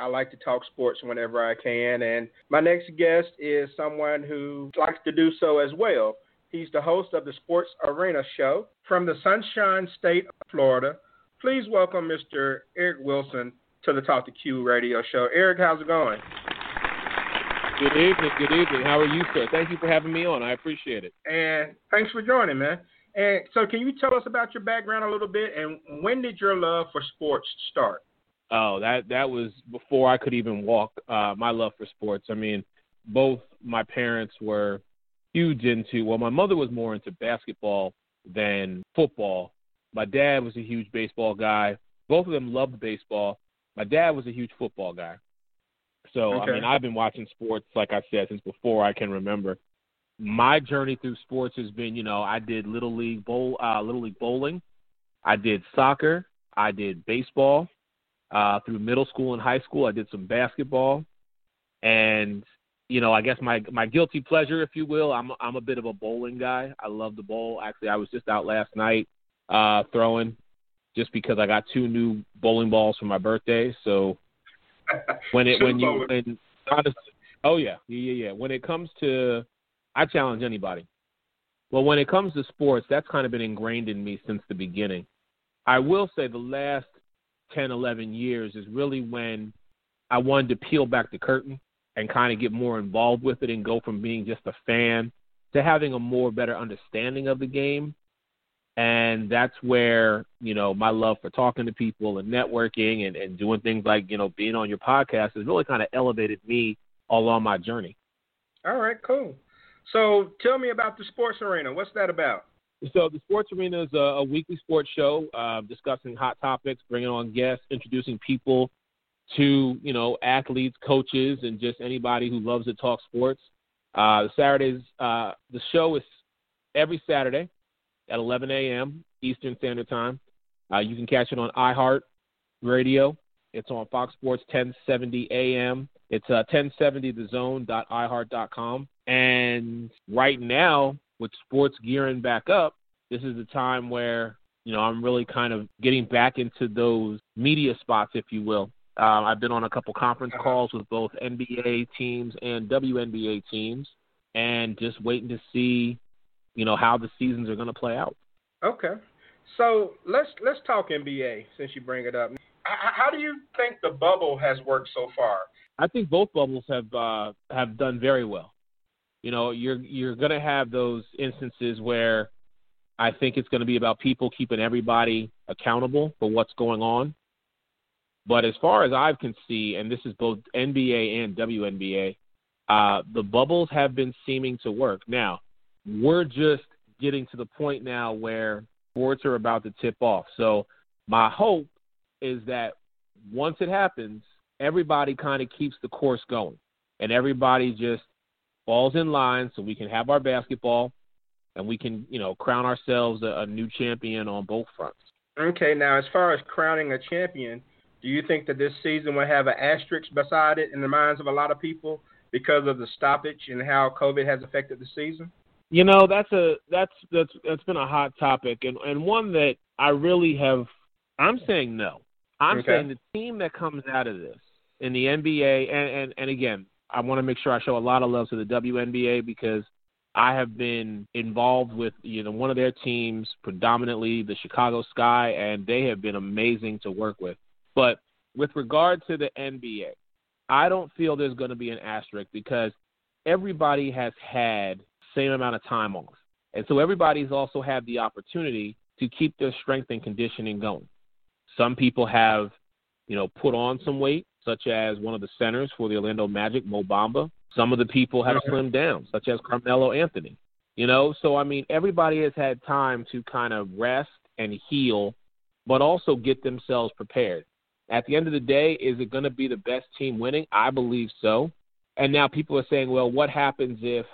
I like to talk sports whenever I can. And my next guest is someone who likes to do so as well. He's the host of the Sports Arena Show from the Sunshine State of Florida. Please welcome Mr. Eric Wilson to the Talk to Q radio show. Eric, how's it going? Good evening. Good evening. How are you, sir? Thank you for having me on. I appreciate it. And thanks for joining, man. And so, can you tell us about your background a little bit and when did your love for sports start? Oh, that that was before I could even walk. Uh, my love for sports. I mean, both my parents were huge into. Well, my mother was more into basketball than football. My dad was a huge baseball guy. Both of them loved baseball. My dad was a huge football guy. So okay. I mean, I've been watching sports, like I said, since before I can remember. My journey through sports has been, you know, I did little league bowl, uh, little league bowling. I did soccer. I did baseball uh, through middle school and high school. I did some basketball, and you know, I guess my my guilty pleasure, if you will, I'm I'm a bit of a bowling guy. I love the bowl. Actually, I was just out last night uh, throwing, just because I got two new bowling balls for my birthday. So when it when you when honestly, oh yeah yeah yeah when it comes to I challenge anybody. Well, when it comes to sports, that's kind of been ingrained in me since the beginning. I will say the last 10, 11 years is really when I wanted to peel back the curtain and kind of get more involved with it and go from being just a fan to having a more better understanding of the game. And that's where, you know, my love for talking to people and networking and, and doing things like, you know, being on your podcast has really kind of elevated me along my journey. All right, cool. So tell me about the sports arena. What's that about? So the Sports Arena is a, a weekly sports show uh, discussing hot topics, bringing on guests, introducing people to you know athletes, coaches, and just anybody who loves to talk sports. Uh, Saturdays, uh, the show is every Saturday at 11 a.m. Eastern Standard Time. Uh, you can catch it on iHeart Radio. It's on Fox Sports 1070 a.m. It's uh, 1070thezone.iheart.com. And right now, with sports gearing back up, this is the time where you know I'm really kind of getting back into those media spots, if you will. Um, I've been on a couple conference Uh-huh. calls with both NBA teams and WNBA teams, and just waiting to see, you know, how the seasons are going to play out. Okay. So let's let's talk NBA since you bring it up. How do you think the bubble has worked so far? I think both bubbles have uh, have done very well. You know, you're you're going to have those instances where I think it's going to be about people keeping everybody accountable for what's going on. But as far as I can see, and this is both NBA and WNBA, uh, the bubbles have been seeming to work. Now, we're just getting to the point now where sports are about to tip off. So my hope is that once it happens, everybody kind of keeps the course going, and everybody just falls in line so we can have our basketball and we can, you know, crown ourselves a, a new champion on both fronts. Okay, now as far as crowning a champion, do you think that this season will have an asterisk beside it in the minds of a lot of people because of the stoppage and how COVID has affected the season? You know, that's a that's that's that's been a hot topic and and one that I really have I'm saying no. I'm Okay. saying the team that comes out of this in the NBA and and and again, I want to make sure I show a lot of love to the WNBA because I have been involved with you know one of their teams, predominantly the Chicago Sky, and they have been amazing to work with. But with regard to the NBA, I don't feel there's going to be an asterisk because everybody has had same amount of time off. And so everybody's also had the opportunity to keep their strength and conditioning going. Some people have, you know, put on some weight, such as one of the centers for the Orlando Magic, Mo Bamba. Some of the people have slimmed down, such as Carmelo Anthony. You know, so I mean, everybody has had time to kind of rest and heal, but also get themselves prepared. At the end of the day, is it going to be the best team winning? I believe so. And now people are saying, well, what happens if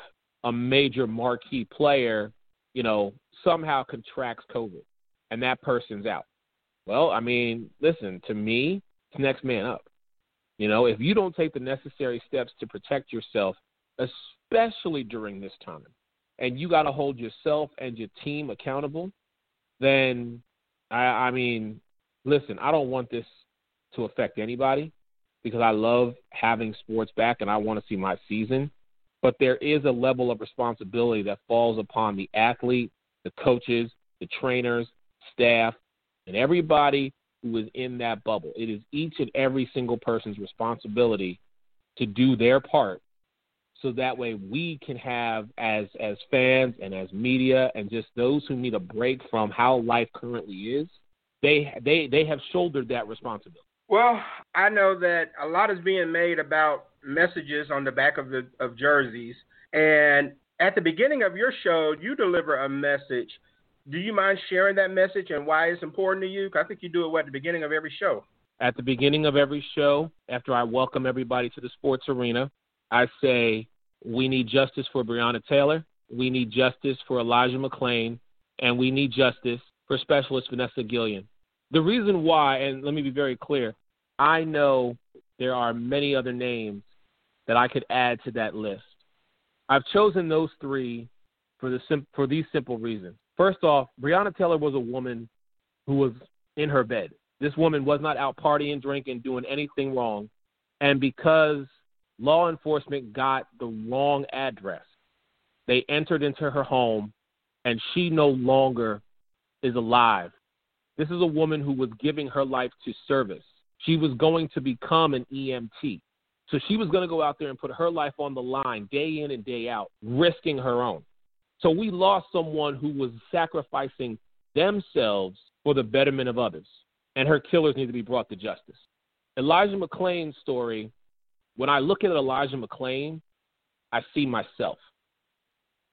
a major marquee player, you know, somehow contracts COVID and that person's out? Well, I mean, listen, to me, it's next man up. You know, if you don't take the necessary steps to protect yourself, especially during this time, and you got to hold yourself and your team accountable, then I, I mean, listen, I don't want this to affect anybody because I love having sports back and I want to see my season. But there is a level of responsibility that falls upon the athlete, the coaches, the trainers, staff, and everybody who is in that bubble. It is each and every single person's responsibility to do their part so that way we can have as as fans and as media and just those who need a break from how life currently is they they they have shouldered that responsibility well i know that a lot is being made about messages on the back of the of jerseys and at the beginning of your show you deliver a message do you mind sharing that message and why it's important to you i think you do it at the beginning of every show at the beginning of every show after i welcome everybody to the sports arena I say we need justice for Breonna Taylor, we need justice for Elijah McClain, and we need justice for Specialist Vanessa Guillen. The reason why, and let me be very clear, I know there are many other names that I could add to that list. I've chosen those three for the sim- for these simple reasons. First off, Breonna Taylor was a woman who was in her bed. This woman was not out partying, drinking, doing anything wrong. And because law enforcement got the wrong address. They entered into her home, and she no longer is alive. This is a woman who was giving her life to service. She was going to become an EMT. So she was going to go out there and put her life on the line day in and day out, risking her own. So we lost someone who was sacrificing themselves for the betterment of others, and her killers need to be brought to justice. Elijah McClain's story when I look at Elijah McClain, I see myself.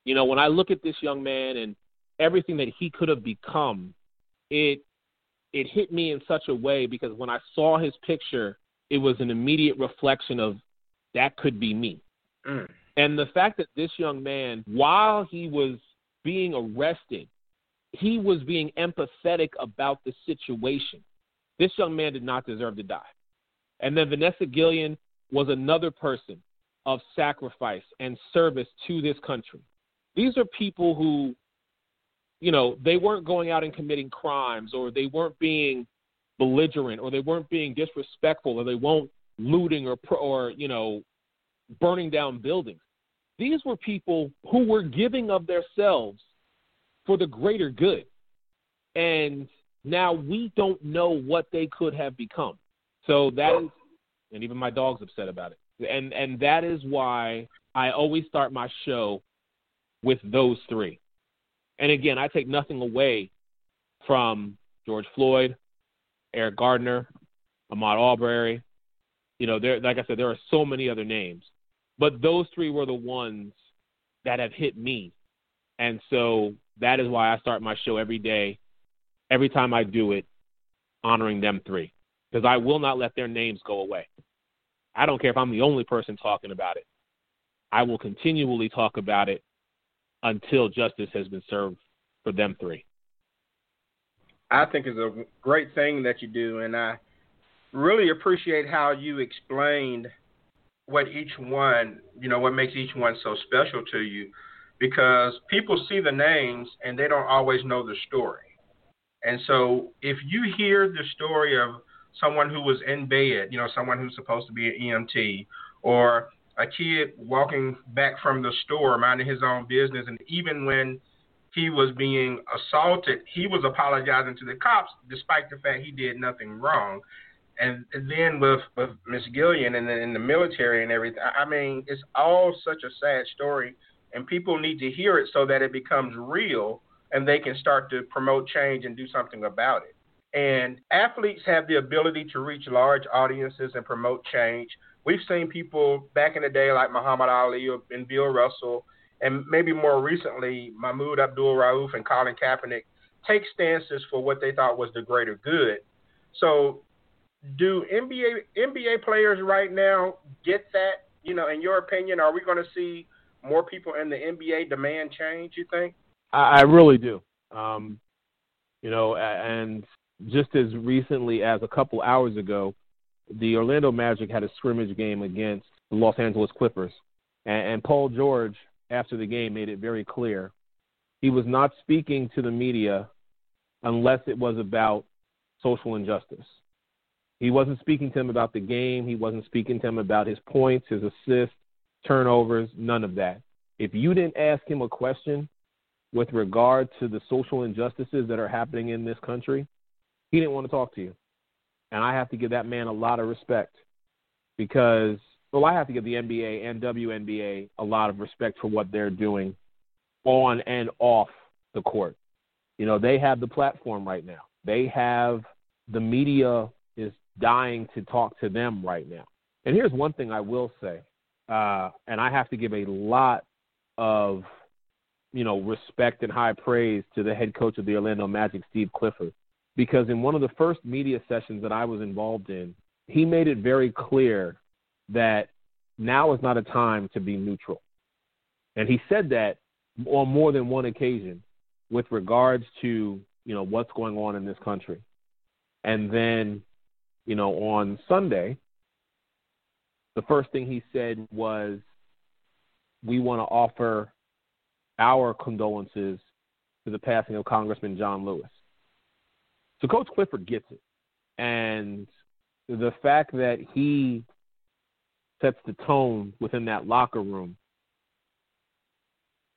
You know, when I look at this young man and everything that he could have become, it it hit me in such a way because when I saw his picture, it was an immediate reflection of that could be me. Mm. And the fact that this young man, while he was being arrested, he was being empathetic about the situation. This young man did not deserve to die. And then Vanessa Guillen, was another person of sacrifice and service to this country. These are people who, you know, they weren't going out and committing crimes or they weren't being belligerent or they weren't being disrespectful or they weren't looting or, or you know, burning down buildings. These were people who were giving of themselves for the greater good. And now we don't know what they could have become. So that is and even my dog's upset about it. And and that is why I always start my show with those three. And again, I take nothing away from George Floyd, Eric Gardner, Ahmaud Arbery. You know, there like I said, there are so many other names. But those three were the ones that have hit me. And so that is why I start my show every day, every time I do it, honoring them three because I will not let their names go away. I don't care if I'm the only person talking about it. I will continually talk about it until justice has been served for them three. I think it's a great thing that you do, and I really appreciate how you explained what each one, you know, what makes each one so special to you, because people see the names and they don't always know the story. And so if you hear the story of someone who was in bed, you know, someone who's supposed to be an EMT, or a kid walking back from the store minding his own business, and even when he was being assaulted, he was apologizing to the cops despite the fact he did nothing wrong. And, and then with with Miss Gillian and in the military and everything. I mean, it's all such a sad story, and people need to hear it so that it becomes real and they can start to promote change and do something about it. And athletes have the ability to reach large audiences and promote change. We've seen people back in the day like Muhammad Ali and Bill Russell, and maybe more recently Mahmoud Abdul Rauf and Colin Kaepernick take stances for what they thought was the greater good. So, do NBA NBA players right now get that? You know, in your opinion, are we going to see more people in the NBA demand change? You think? I, I really do. Um, you know, and just as recently as a couple hours ago, the Orlando Magic had a scrimmage game against the Los Angeles Clippers, and, and Paul George, after the game, made it very clear he was not speaking to the media unless it was about social injustice. He wasn't speaking to him about the game. He wasn't speaking to him about his points, his assists, turnovers, none of that. If you didn't ask him a question with regard to the social injustices that are happening in this country, he didn't want to talk to you. And I have to give that man a lot of respect because, well, I have to give the NBA and WNBA a lot of respect for what they're doing on and off the court. You know, they have the platform right now. They have the media is dying to talk to them right now. And here's one thing I will say, uh, and I have to give a lot of, you know, respect and high praise to the head coach of the Orlando Magic, Steve Clifford, because in one of the first media sessions that I was involved in, he made it very clear that now is not a time to be neutral. And he said that on more than one occasion with regards to you know what's going on in this country. And then, you know, on Sunday, the first thing he said was, "We want to offer our condolences to the passing of Congressman John Lewis." So Coach Clifford gets it, and the fact that he sets the tone within that locker room,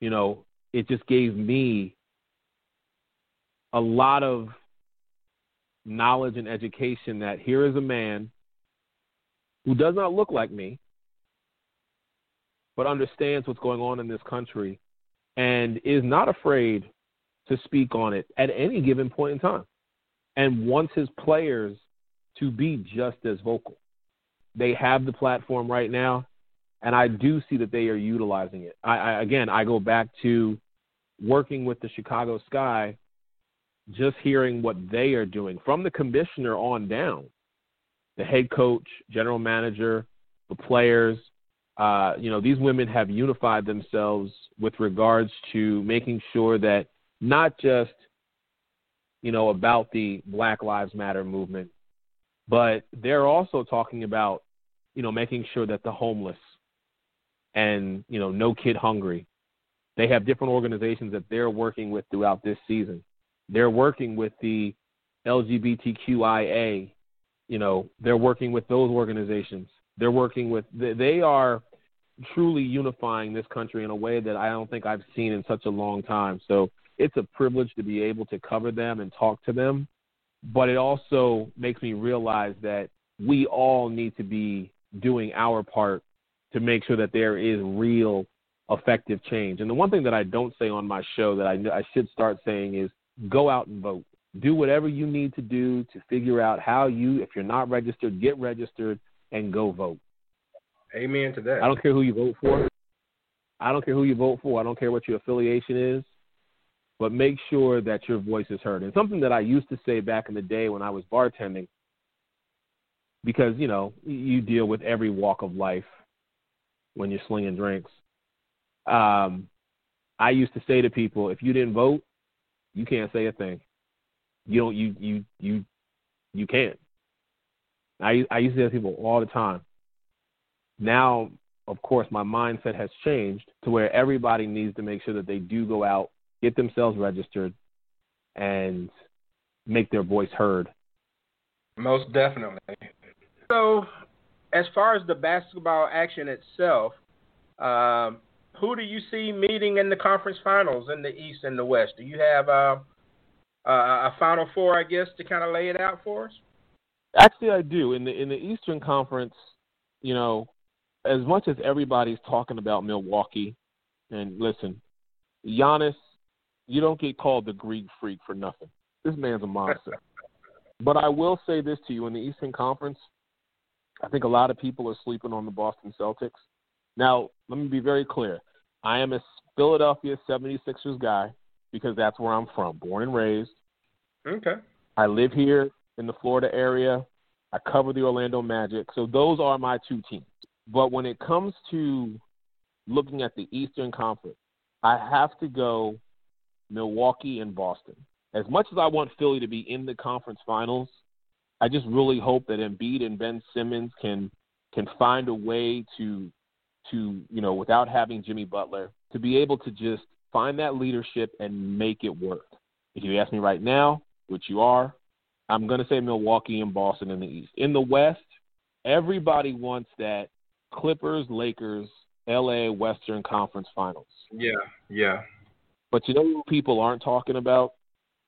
you know, it just gave me a lot of knowledge and education that here is a man who does not look like me, but understands what's going on in this country and is not afraid to speak on it at any given point in time and wants his players to be just as vocal. They have the platform right now, and I do see that they are utilizing it. I, I again, I go back to working with the Chicago Sky just hearing what they are doing from the commissioner on down, the head coach, general manager, the players. Uh, you know, these women have unified themselves with regards to making sure that not just, you know, about the Black Lives Matter movement, but they're also talking about, you know, making sure that the homeless and, you know, No Kid Hungry, they have different organizations that they're working with throughout this season they're working with the LGBTQIA. You know, they're working with those organizations. They're working with. They are truly unifying this country in a way that I don't think I've seen in such a long time. So it's a privilege to be able to cover them and talk to them. But it also makes me realize that we all need to be doing our part to make sure that there is real effective change. And the one thing that I don't say on my show that I, I should start saying is go out and vote. Do whatever you need to do to figure out how you, if you're not registered, get registered and go vote. Amen to that. I don't care who you vote for. I don't care who you vote for. I don't care what your affiliation is. But make sure that your voice is heard. And something that I used to say back in the day when I was bartending, because, you know, you deal with every walk of life when you're slinging drinks. Um, I used to say to people, if you didn't vote, you can't say a thing. You don't. You you you you can't. I I used to tell people all the time. Now, of course, my mindset has changed to where everybody needs to make sure that they do go out, get themselves registered, and make their voice heard. Most definitely. So, as far as the basketball action itself, um, who do you see meeting in the conference finals in the East and the West? Do you have uh, a Final Four, I guess, to kind of lay it out for us? Actually, I do. In the in the Eastern Conference, you know, as much as everybody's talking about Milwaukee, and listen, Giannis, you don't get called the Greek freak for nothing. This man's a monster. but I will say this to you: in the Eastern Conference, I think a lot of people are sleeping on the Boston Celtics. Now, let me be very clear. I am a Philadelphia 76ers guy because that's where I'm from, born and raised. Okay. I live here in the Florida area. I cover the Orlando Magic. So those are my two teams. But when it comes to looking at the Eastern Conference, I have to go Milwaukee and Boston. As much as I want Philly to be in the conference finals, I just really hope that Embiid and Ben Simmons can can find a way to to you know without having Jimmy Butler to be able to just find that leadership and make it work. If you ask me right now, which you are, I'm going to say Milwaukee and Boston in the East. In the West, everybody wants that Clippers, Lakers, LA Western Conference Finals. Yeah, yeah. But you know what people aren't talking about?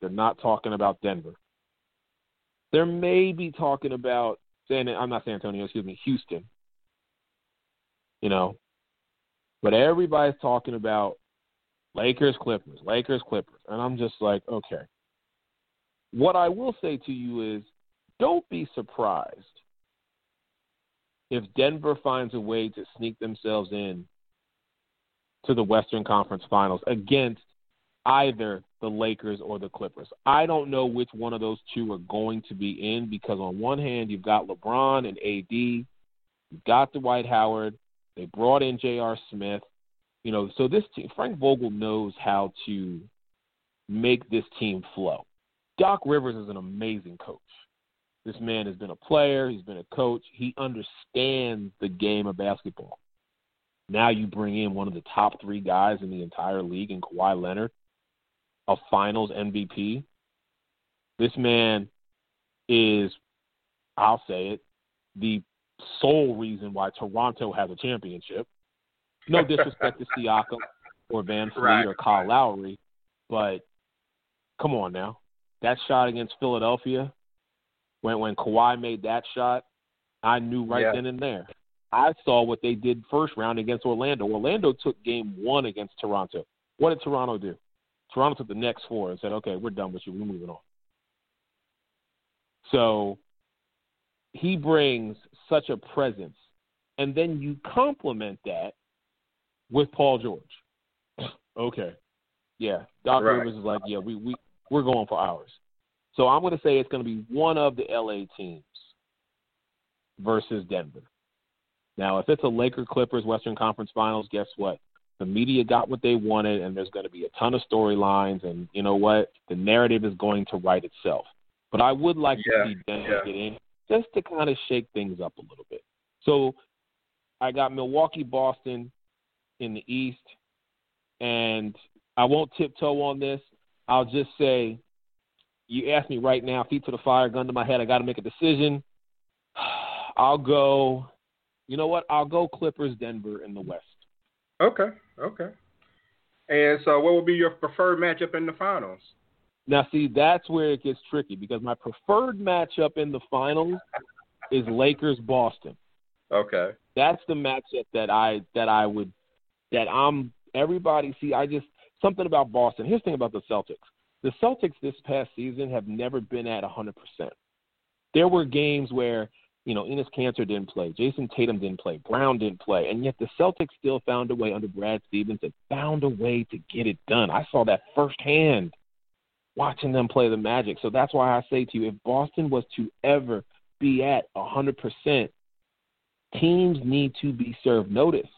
They're not talking about Denver. They're maybe talking about San I'm not San Antonio, excuse me, Houston. You know. But everybody's talking about Lakers, Clippers, Lakers, Clippers. And I'm just like, okay. What I will say to you is don't be surprised if Denver finds a way to sneak themselves in to the Western Conference Finals against either the Lakers or the Clippers. I don't know which one of those two are going to be in because on one hand you've got LeBron and AD, you've got Dwight Howard, they brought in J.R. Smith, you know, so this team Frank Vogel knows how to make this team flow. Doc Rivers is an amazing coach. This man has been a player, he's been a coach, he understands the game of basketball. Now you bring in one of the top three guys in the entire league in Kawhi Leonard, a finals MVP. This man is, I'll say it, the sole reason why Toronto has a championship. No disrespect to Siakam or VanVleet right. or Kyle Lowry, but come on now that shot against Philadelphia, when when Kawhi made that shot, I knew right yeah. then and there. I saw what they did first round against Orlando. Orlando took game one against Toronto. What did Toronto do? Toronto took the next four and said, "Okay, we're done with you. We're moving on." So he brings such a presence, and then you complement that with Paul George. okay, yeah, Doc right. Rivers is like, "Yeah, we we we're going for ours. So I'm going to say it's going to be one of the LA teams versus Denver. Now, if it's a Laker Clippers Western Conference Finals, guess what? The media got what they wanted, and there's going to be a ton of storylines. And you know what? The narrative is going to write itself. But I would like yeah, to see Denver yeah. get in just to kind of shake things up a little bit. So I got Milwaukee, Boston in the East, and I won't tiptoe on this. I'll just say, you ask me right now, feet to the fire, gun to my head. I got to make a decision. I'll go. You know what? I'll go Clippers, Denver in the West. Okay, okay. And so, what would be your preferred matchup in the finals? Now, see, that's where it gets tricky because my preferred matchup in the finals is Lakers Boston. Okay. That's the matchup that I that I would that I'm everybody see. I just something about Boston. Here's the thing about the Celtics. The Celtics this past season have never been at 100%. There were games where, you know, Enes Kanter didn't play, Jayson Tatum didn't play, Brown didn't play, and yet the Celtics still found a way under Brad Stevens and found a way to get it done. I saw that firsthand watching them play the Magic. So that's why I say to you, if Boston was to ever be at 100%, teams need to be served notice.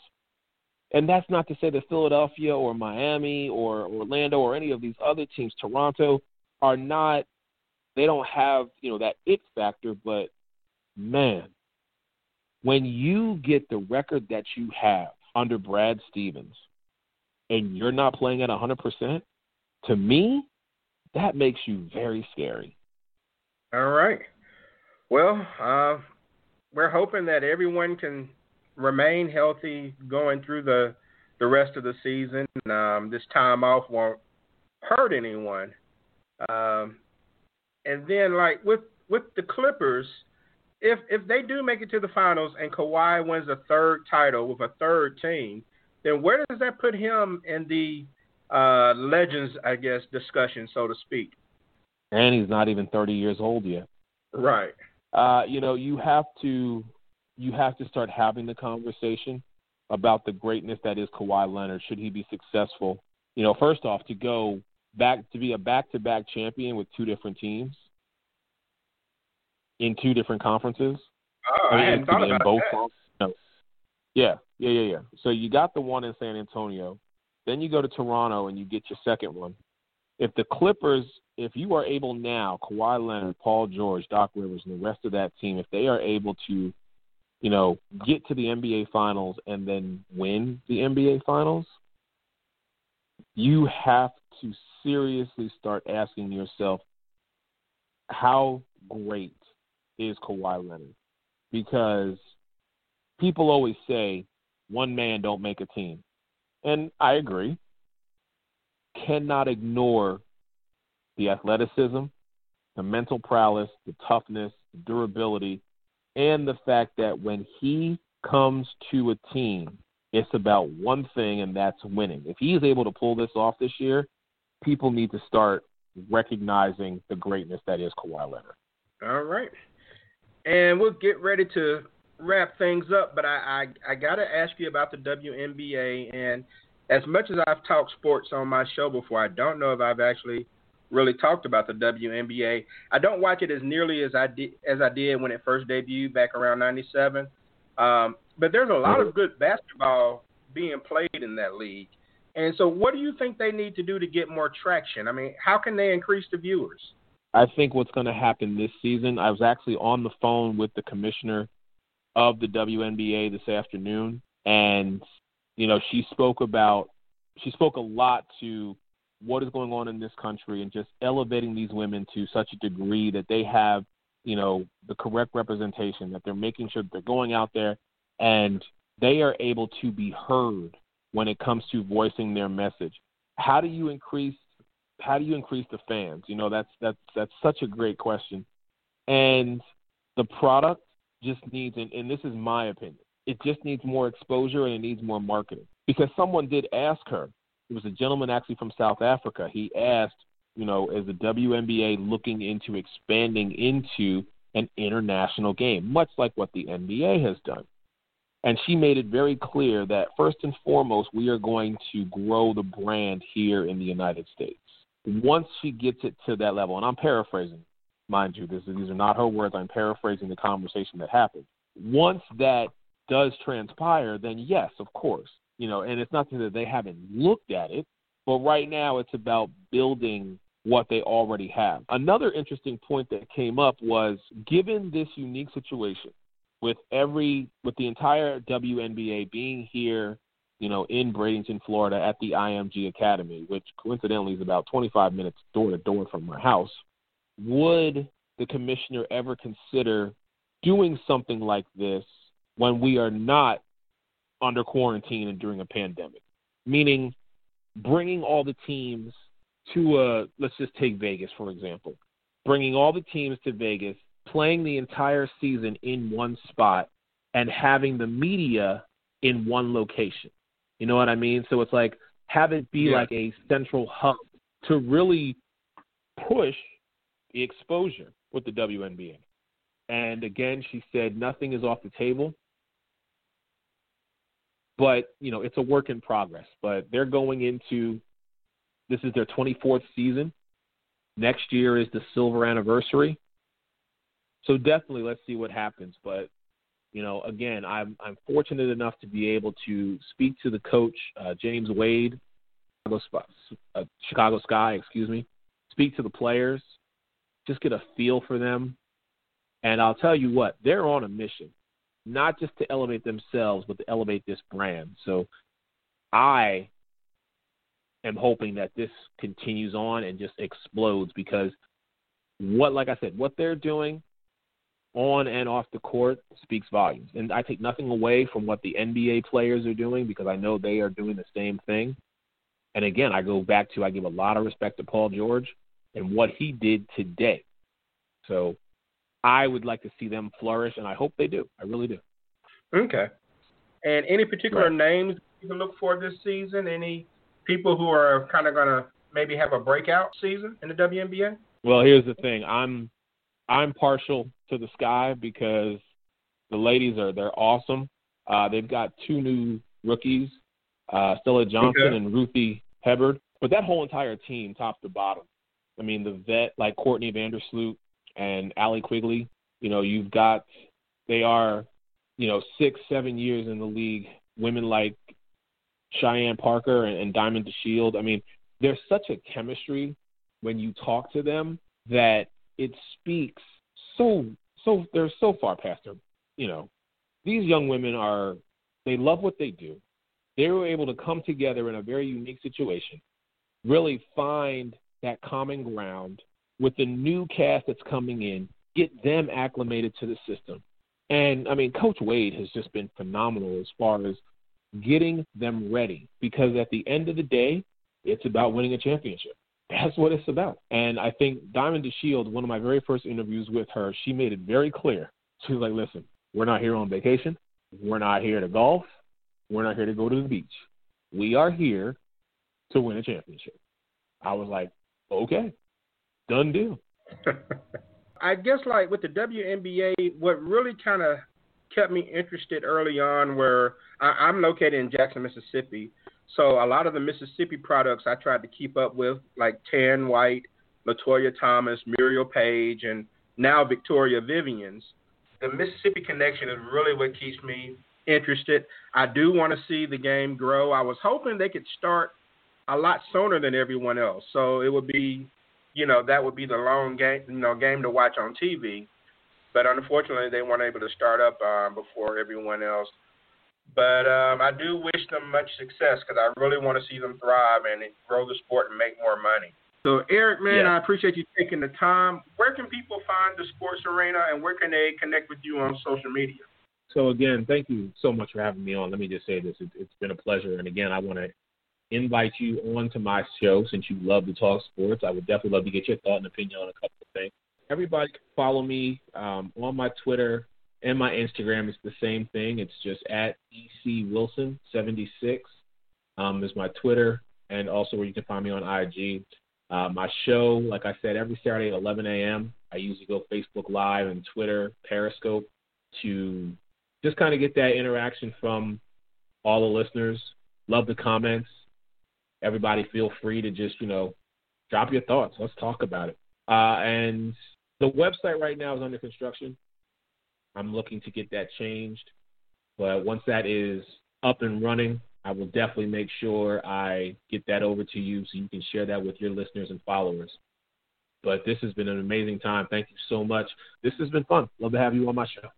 And that's not to say that Philadelphia or Miami or Orlando or any of these other teams, Toronto, are not they don't have, you know, that it factor, but man, when you get the record that you have under Brad Stevens and you're not playing at 100%, to me, that makes you very scary. All right. Well, uh, we're hoping that everyone can remain healthy going through the the rest of the season. Um, this time off won't hurt anyone. Um, and then, like with with the Clippers, if if they do make it to the finals and Kawhi wins a third title with a third team, then where does that put him in the uh, legends, I guess, discussion, so to speak? And he's not even 30 years old yet. Right. Uh, you know, you have to you have to start having the conversation about the greatness that is Kawhi Leonard. Should he be successful? You know, first off, to go back to be a back-to-back champion with two different teams in two different conferences. Oh, I, hadn't thought about both that. No. Yeah, yeah, yeah, yeah. So you got the one in San Antonio, then you go to Toronto and you get your second one. If the Clippers, if you are able now, Kawhi Leonard, Paul George, Doc Rivers, and the rest of that team, if they are able to, you know, get to the NBA Finals and then win the NBA Finals, you have to seriously start asking yourself, how great is Kawhi Leonard? Because people always say one man don't make a team. And I agree. Cannot ignore the athleticism, the mental prowess, the toughness, the durability, and the fact that when he comes to a team, it's about one thing, and that's winning. If he is able to pull this off this year, people need to start recognizing the greatness that is Kawhi Leonard. All right. And we'll get ready to wrap things up, but I, I, I got to ask you about the WNBA. And as much as I've talked sports on my show before, I don't know if I've actually really talked about the WNBA. I don't watch it as nearly as I did as I did when it first debuted back around '97. Um, but there's a lot of good basketball being played in that league. And so, what do you think they need to do to get more traction? I mean, how can they increase the viewers? I think what's going to happen this season, I was actually on the phone with the commissioner of the WNBA this afternoon, and you know she spoke about she spoke a lot to what is going on in this country and just elevating these women to such a degree that they have you know the correct representation that they're making sure that they're going out there and they are able to be heard when it comes to voicing their message how do you increase how do you increase the fans? You know, that's that's that's such a great question. And the product just needs and, and this is my opinion, it just needs more exposure and it needs more marketing. Because someone did ask her, it was a gentleman actually from South Africa, he asked, you know, is the WNBA looking into expanding into an international game, much like what the NBA has done? And she made it very clear that first and foremost, we are going to grow the brand here in the United States once she gets it to that level, and I'm paraphrasing, mind you, this, these are not her words. I'm paraphrasing the conversation that happened. Once that does transpire, then yes, of course, you know, and it's not that they haven't looked at it, but right now it's about building what they already have. Another interesting point that came up was given this unique situation with every with the entire WNBA being here you know, in Bradenton, Florida at the IMG Academy, which coincidentally is about 25 minutes door to door from my house, would the commissioner ever consider doing something like this when we are not under quarantine and during a pandemic? Meaning bringing all the teams to a, let's just take Vegas, for example, bringing all the teams to Vegas, playing the entire season in one spot, and having the media in one location you know what I mean? So it's like have it be yeah. like a central hub to really push the exposure with the WNBA. And again, she said nothing is off the table. But, you know, it's a work in progress. But they're going into this is their 24th season. Next year is the silver anniversary. So definitely let's see what happens. But you know, again, I'm I'm fortunate enough to be able to speak to the coach uh, James Wade, Chicago, uh, Chicago Sky, excuse me, speak to the players, just get a feel for them, and I'll tell you what, they're on a mission, not just to elevate themselves, but to elevate this brand. So, I am hoping that this continues on and just explodes because what, like I said, what they're doing on and off the court speaks volumes. And I take nothing away from what the NBA players are doing because I know they are doing the same thing. And again, I go back to I give a lot of respect to Paul George and what he did today. So I would like to see them flourish, and I hope they do. I really do. Okay. And any particular Right. names you can look for this season? Any people who are kind of going to maybe have a breakout season in the WNBA? Well, here's the thing. I'm I'm partial to the Sky because the ladies are they're awesome. Uh, they've got two new rookies, uh, Stella Johnson Okay. and Ruthy Hebard. But that whole entire team, top to bottom. I mean, the vet like Courtney Vandersloot and Allie Quigley. You know, you've got they are, you know, six, seven years in the league. Women like Cheyenne Parker and, and Diamond DeShield. I mean, there's such a chemistry when you talk to them that it speaks so so they're so far past their you know these young women are they love what they do they were able to come together in a very unique situation really find that common ground with the new cast that's coming in get them acclimated to the system and i mean coach wade has just been phenomenal as far as getting them ready because at the end of the day it's about winning a championship that's what it's about. And I think Diamond DeShield, one of my very first interviews with her, she made it very clear. She was like, listen, we're not here on vacation. We're not here to golf. We're not here to go to the beach. We are here to win a championship. I was like, okay, done deal. I guess like with the WNBA, what really kind of kept me interested early on where I, I'm located in Jackson, Mississippi. So a lot of the Mississippi products I tried to keep up with, like Tan White, Latoya Thomas, Murriel Page, and now Victoria Vivians. The Mississippi connection is really what keeps me interested. I do want to see the game grow. I was hoping they could start a lot sooner than everyone else, so it would be, you know, that would be the long game, you know, game to watch on TV. But unfortunately, they weren't able to start up uh, before everyone else. But um, I do wish them much success because I really want to see them thrive and grow the sport and make more money. So, Eric, man, Yes. I appreciate you taking the time. Where can people find the sports arena and where can they connect with you on social media? So again, thank you so much for having me on. Let me just say this: it, it's been a pleasure. And again, I want to invite you on to my show since you love to talk sports. I would definitely love to get your thought and opinion on a couple of things. Everybody can follow me um, on my Twitter and my Instagram. It's the same thing. It's just at ec wilson seventy six um, is my Twitter, and also where you can find me on IG. Uh, my show, like I said, every Saturday at 11 a.m. I usually go Facebook Live and Twitter, Periscope to just kind of get that interaction from all the listeners. Love the comments. Everybody feel free to just, you know, drop your thoughts. Let's talk about it. Uh, and the website right now is under construction. I'm looking to get that changed. But once that is up and running, I will definitely make sure I get that over to you so you can share that with your listeners and followers. But this has been an amazing time. Thank you so much. This has been fun. Love to have you on my show.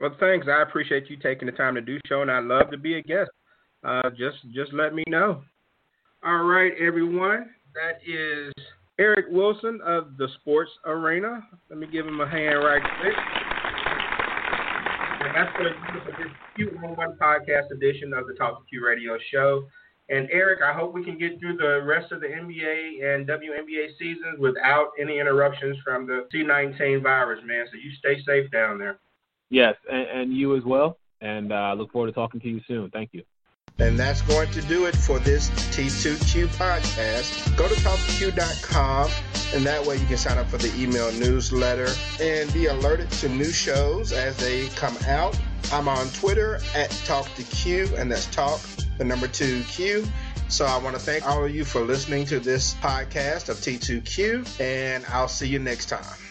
Well, thanks. I appreciate you taking the time to do so, and I'd love to be a guest. Uh, just just let me know. All right, everyone. That is Eric Wilson of the Sports Arena. Let me give him a hand right quick. And that's going to for this Q1 podcast edition of the Talk to Q Radio Show. And Eric, I hope we can get through the rest of the NBA and WNBA seasons without any interruptions from the C19 virus, man. So you stay safe down there. Yes, and, and you as well. And I uh, look forward to talking to you soon. Thank you. And that's going to do it for this T2Q podcast. Go to talktoq.com, and that way you can sign up for the email newsletter and be alerted to new shows as they come out. I'm on Twitter at TalkToQ, and that's talk, the number two Q. So I want to thank all of you for listening to this podcast of T2Q, and I'll see you next time.